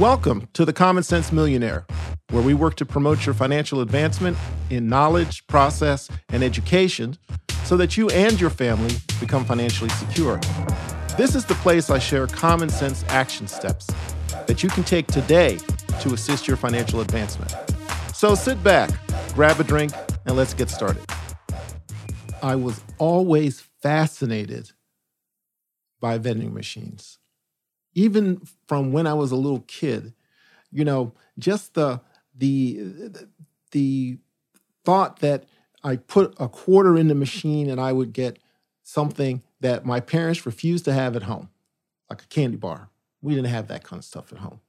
Welcome to the Common Sense Millionaire, where we work to promote your financial advancement in knowledge, process, and education so that you and your family become financially secure. This is the place I share common sense action steps that you can take today to assist your financial advancement. So sit back, grab a drink, and let's get started. I was always fascinated by vending machines. Even from when I was a little kid, you know, just the the the thought that I put a quarter in the machine and I would get something that my parents refused to have at home, like a candy bar. We didn't have that kind of stuff at home.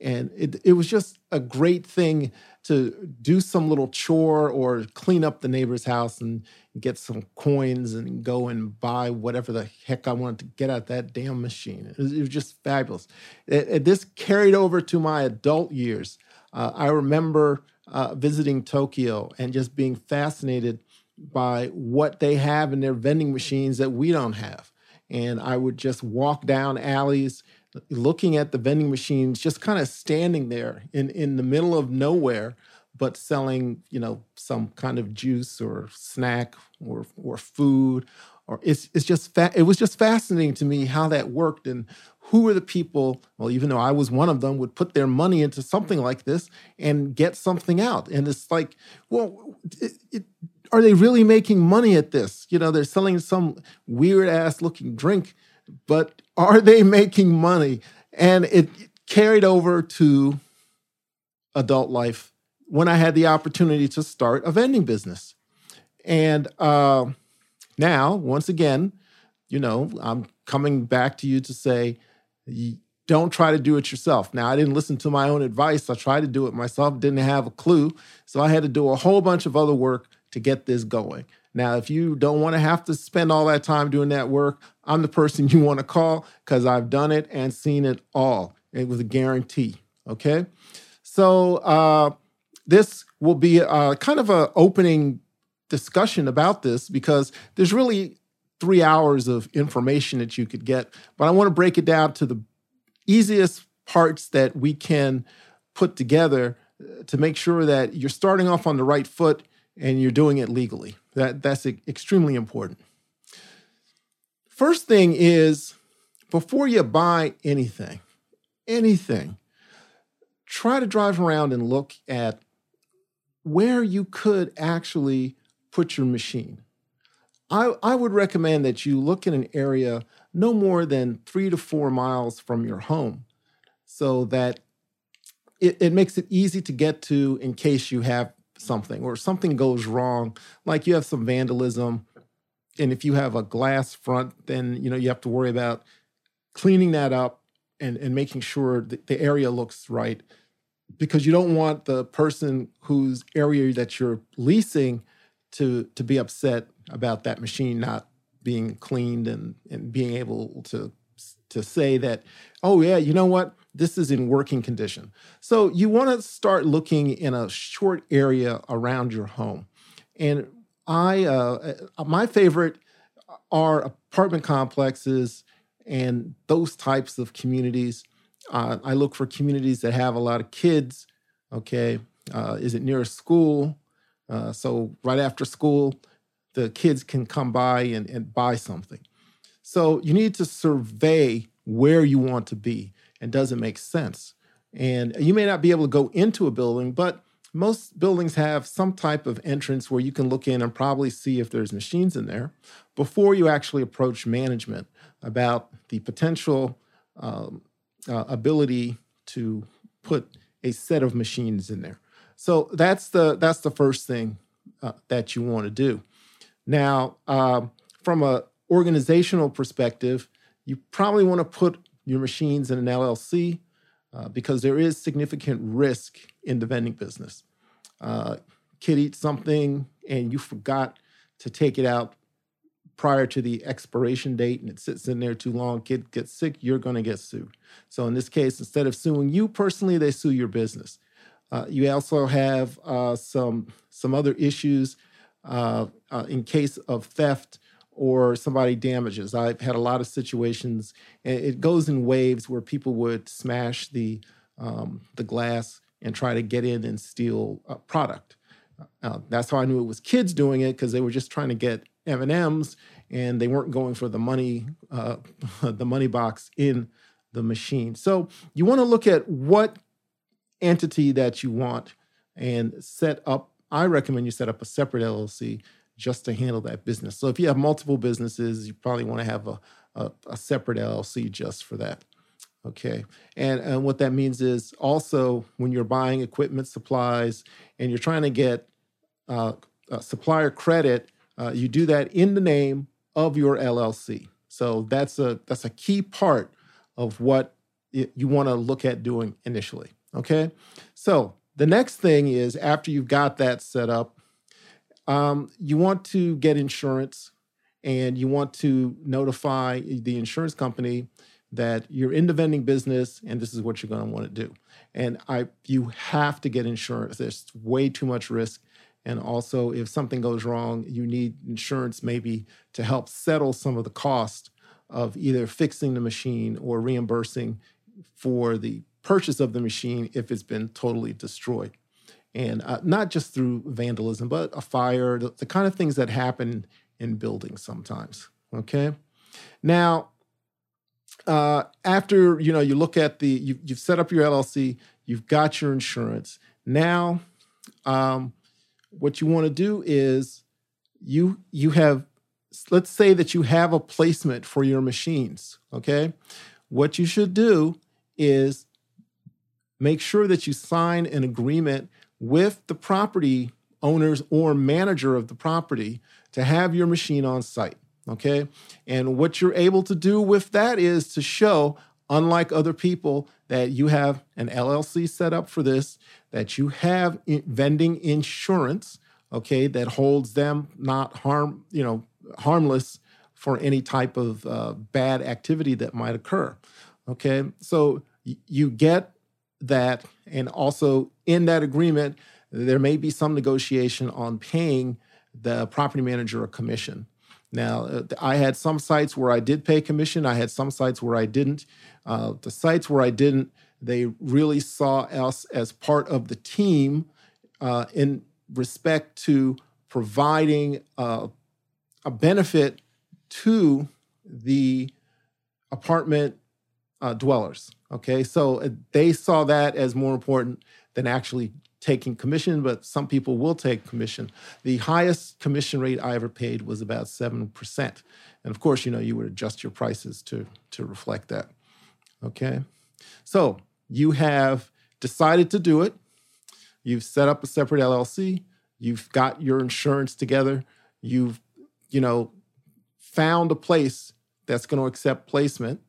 And it, it was just a great thing to do some little chore or clean up the neighbor's house and get some coins and go and buy whatever the heck I wanted to get out that damn machine. It was, it was just fabulous. It, it, this carried over to my adult years. Uh, I remember uh, visiting Tokyo and just being fascinated by what they have in their vending machines that we don't have. And I would just walk down alleys looking at the vending machines, just kind of standing there in, in the middle of nowhere, but selling, you know, some kind of juice or snack or or food. Or it's it's just fa- it was just fascinating to me how that worked and who were the people well even though i was one of them would put their money into something like this and get something out and it's like well it, it, are they really making money at this you know they're selling some weird ass looking drink but are they making money? And it carried over to adult life when I had the opportunity to start a vending business. And uh, now, once again, you know, I'm coming back to you to say, don't try to do it yourself. Now, I didn't listen to my own advice. I tried to do it myself, didn't have a clue. So I had to do a whole bunch of other work to get this going. Now, if you don't want to have to spend all that time doing that work, I'm the person you want to call because I've done it and seen it all. It was a guarantee. Okay. So, uh, this will be a, kind of an opening discussion about this because there's really three hours of information that you could get, but I want to break it down to the easiest parts that we can put together uh, to make sure that you're starting off on the right foot and you're doing it legally. That, that's extremely important. First thing is before you buy anything, anything, try to drive around and look at where you could actually put your machine. I, I would recommend that you look in an area no more than three to four miles from your home so that it, it makes it easy to get to in case you have something or something goes wrong, like you have some vandalism. And if you have a glass front, then you know you have to worry about cleaning that up and, and making sure that the area looks right because you don't want the person whose area that you're leasing to to be upset about that machine not being cleaned and and being able to to say that oh yeah you know what this is in working condition. So you want to start looking in a short area around your home. And I, uh, uh, my favorite are apartment complexes and those types of communities. Uh, I look for communities that have a lot of kids. Okay, uh, is it near a school? Uh, so right after school, the kids can come by and, and buy something. So you need to survey where you want to be and doesn't make sense. And you may not be able to go into a building, but most buildings have some type of entrance where you can look in and probably see if there's machines in there before you actually approach management about the potential um, uh, ability to put a set of machines in there. So that's the that's the first thing uh, that you want to do. Now, uh, from a organizational perspective, you probably want to put your machines in an LLC uh, because there is significant risk in the vending business. Uh, kid eats something and you forgot to take it out prior to the expiration date and it sits in there too long, kid gets sick, you're going to get sued. So in this case, instead of suing you personally, they sue your business. Uh, you also have uh, some some other issues uh, uh in case of theft or somebody damages. I've had a lot of situations, and it goes in waves where people would smash the um, the glass and try to get in and steal a product. Uh, that's how I knew it was kids doing it because they were just trying to get M and M's and they weren't going for the money, uh, the money box in the machine. So you want to look at what entity that you want and set up. I recommend you set up a separate LLC just to handle that business. So if you have multiple businesses, you probably want to have a, a, a separate LLC just for that. Okay. And, and what that means is also when you're buying equipment, supplies, and you're trying to get uh, supplier credit, uh, you do that in the name of your LLC. So that's a that's a key part of what you want to look at doing initially. Okay. So the next thing is after you've got that set up, um, you want to get insurance and you want to notify the insurance company that you're in the vending business and this is what you're going to want to do. And I you have to get insurance. There's way too much risk. And also, if something goes wrong, you need insurance maybe to help settle some of the cost of either fixing the machine or reimbursing for the purchase of the machine if it's been totally destroyed. And uh, not just through vandalism, but a fire, the, the kind of things that happen in buildings sometimes. Okay. Now, uh, after you know you look at the you, you've set up your LLC, you've got your insurance. Now, um, what you want to do is you you have let's say that you have a placement for your machines. Okay, what you should do is make sure that you sign an agreement with the property owners or manager of the property to have your machine on site. Okay. And what you're able to do with that is to show, unlike other people, that you have an LLC set up for this, that you have vending insurance, okay, that holds them not harm, you know, harmless for any type of uh, bad activity that might occur. Okay. So you get that. And also in that agreement, there may be some negotiation on paying the property manager a commission. Now, uh, I had some sites where I did pay commission. I had some sites where I didn't. Uh, the sites where I didn't, they really saw us as part of the team uh, in respect to providing uh, a benefit to the apartment uh, dwellers. Okay, so uh, they saw that as more important than actually taking commission, but some people will take commission. The highest commission rate I ever paid was about 7%. And of course, you know, you would adjust your prices to, to reflect that. Okay. So you have decided to do it. You've set up a separate LLC. You've got your insurance together. You've, you know, found a place that's going to accept placement.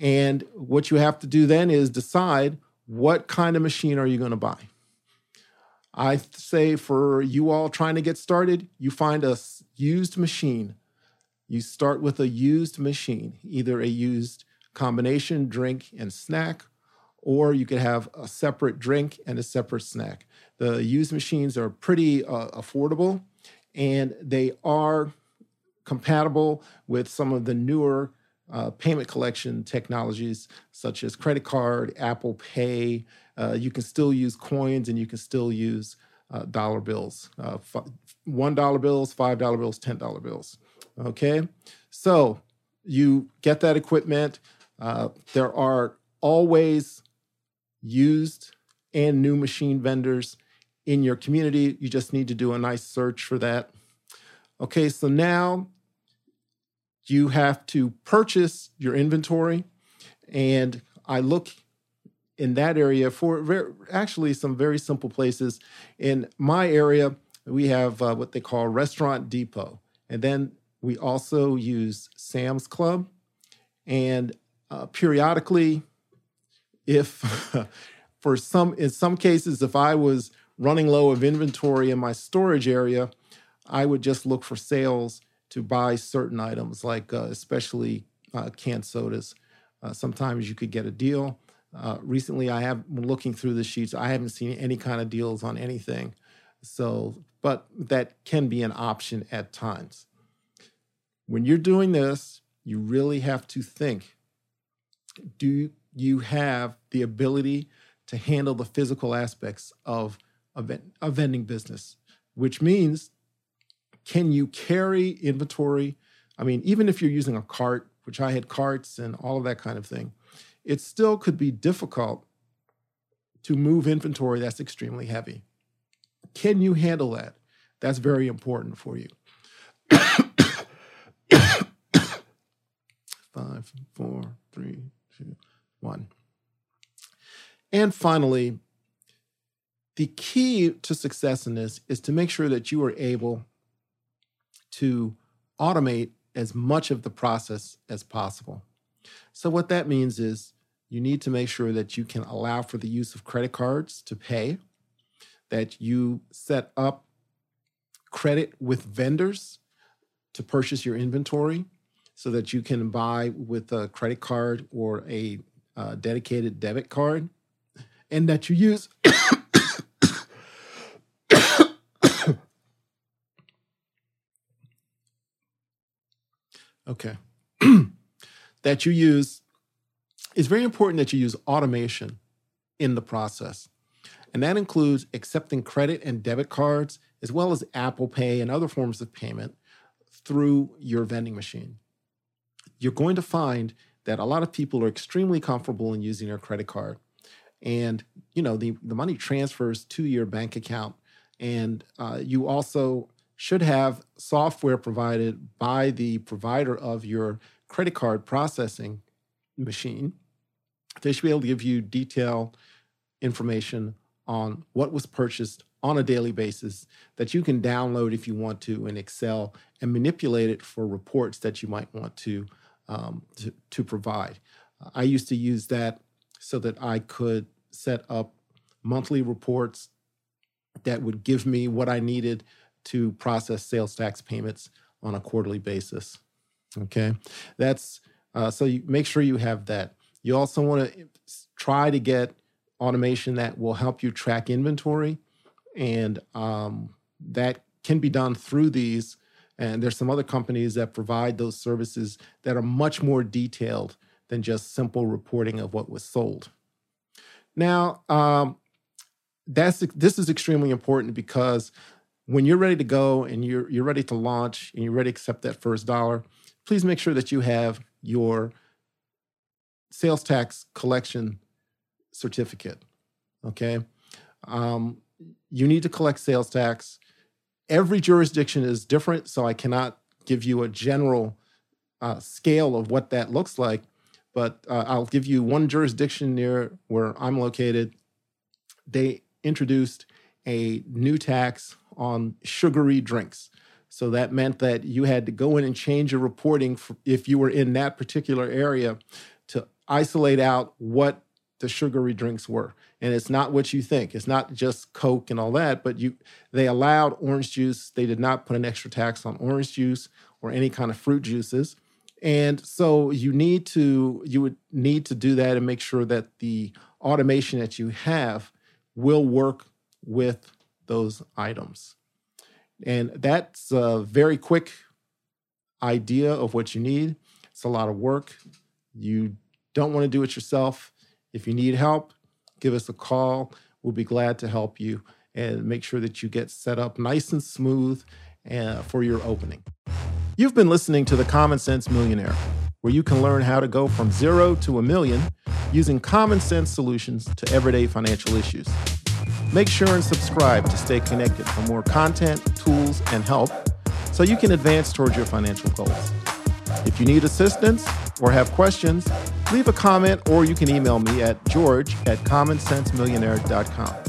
And what you have to do then is decide what kind of machine are you going to buy? I say for you all trying to get started, you find a used machine. You start with a used machine, either a used combination drink and snack, or you could have a separate drink and a separate snack. The used machines are pretty uh, affordable and they are compatible with some of the newer uh, payment collection technologies such as credit card, Apple Pay, uh, you can still use coins and you can still use uh, dollar bills, uh, one dollar bills, five dollar bills, ten dollar bills. Okay, so you get that equipment. Uh, there are always used and new machine vendors in your community. You just need to do a nice search for that. Okay, so now you have to purchase your inventory. And I look in that area for very, actually some very simple places. In my area, we have uh, what they call Restaurant Depot. And then we also use Sam's Club. And uh, periodically, if for some, in some cases, if I was running low of inventory in my storage area, I would just look for sales to buy certain items, like uh, especially uh, canned sodas. Uh, sometimes you could get a deal. Uh, recently, I have been looking through the sheets. I haven't seen any kind of deals on anything. So, but that can be an option at times. When you're doing this, you really have to think do you have the ability to handle the physical aspects of a, a vending business, which means can you carry inventory? I mean, even if you're using a cart, which I had carts and all of that kind of thing, it still could be difficult to move inventory that's extremely heavy. Can you handle that? That's very important for you. Five, four, three, two, one. And finally, the key to success in this is to make sure that you are able to automate as much of the process as possible. So, what that means is you need to make sure that you can allow for the use of credit cards to pay, that you set up credit with vendors to purchase your inventory so that you can buy with a credit card or a uh, dedicated debit card, and that you use Okay. that you use, it's very important that you use automation in the process. And that includes accepting credit and debit cards, as well as Apple Pay and other forms of payment through your vending machine. You're going to find that a lot of people are extremely comfortable in using their credit card. And, you know, the, the money transfers to your bank account. And uh, you also should have software provided by the provider of your credit card processing machine. They should be able to give you detailed information on what was purchased on a daily basis that you can download if you want to in Excel and manipulate it for reports that you might want to, um, to, to provide. I used to use that so that I could set up monthly reports that would give me what I needed to process sales tax payments on a quarterly basis. Okay, that's uh, so you make sure you have that. You also want to try to get automation that will help you track inventory, and um, that can be done through these. And there's some other companies that provide those services that are much more detailed than just simple reporting of what was sold. Now, um, that's this is extremely important because when you're ready to go and you're you're ready to launch and you're ready to accept that first dollar, please make sure that you have your sales tax collection certificate. Okay, um, you need to collect sales tax. Every jurisdiction is different, so I cannot give you a general uh, scale of what that looks like. But uh, I'll give you one jurisdiction near where I'm located. They introduced a new tax on sugary drinks. So that meant that you had to go in and change your reporting if you were in that particular area to isolate out what the sugary drinks were. And it's not what you think. It's not just Coke and all that, but you they allowed orange juice. They did not put an extra tax on orange juice or any kind of fruit juices. And so you need to you would need to do that and make sure that the automation that you have will work with those items. And that's a very quick idea of what you need. It's a lot of work. You don't want to do it yourself. If you need help, give us a call. We'll be glad to help you and make sure that you get set up nice and smooth uh, for your opening. You've been listening to The Common Sense Millionaire, where you can learn how to go from zero to a million using common sense solutions to everyday financial issues. Make sure and subscribe to stay connected for more content, tools, and help so you can advance towards your financial goals. If you need assistance or have questions, leave a comment or you can email me at george at commonsensemillionaire.com.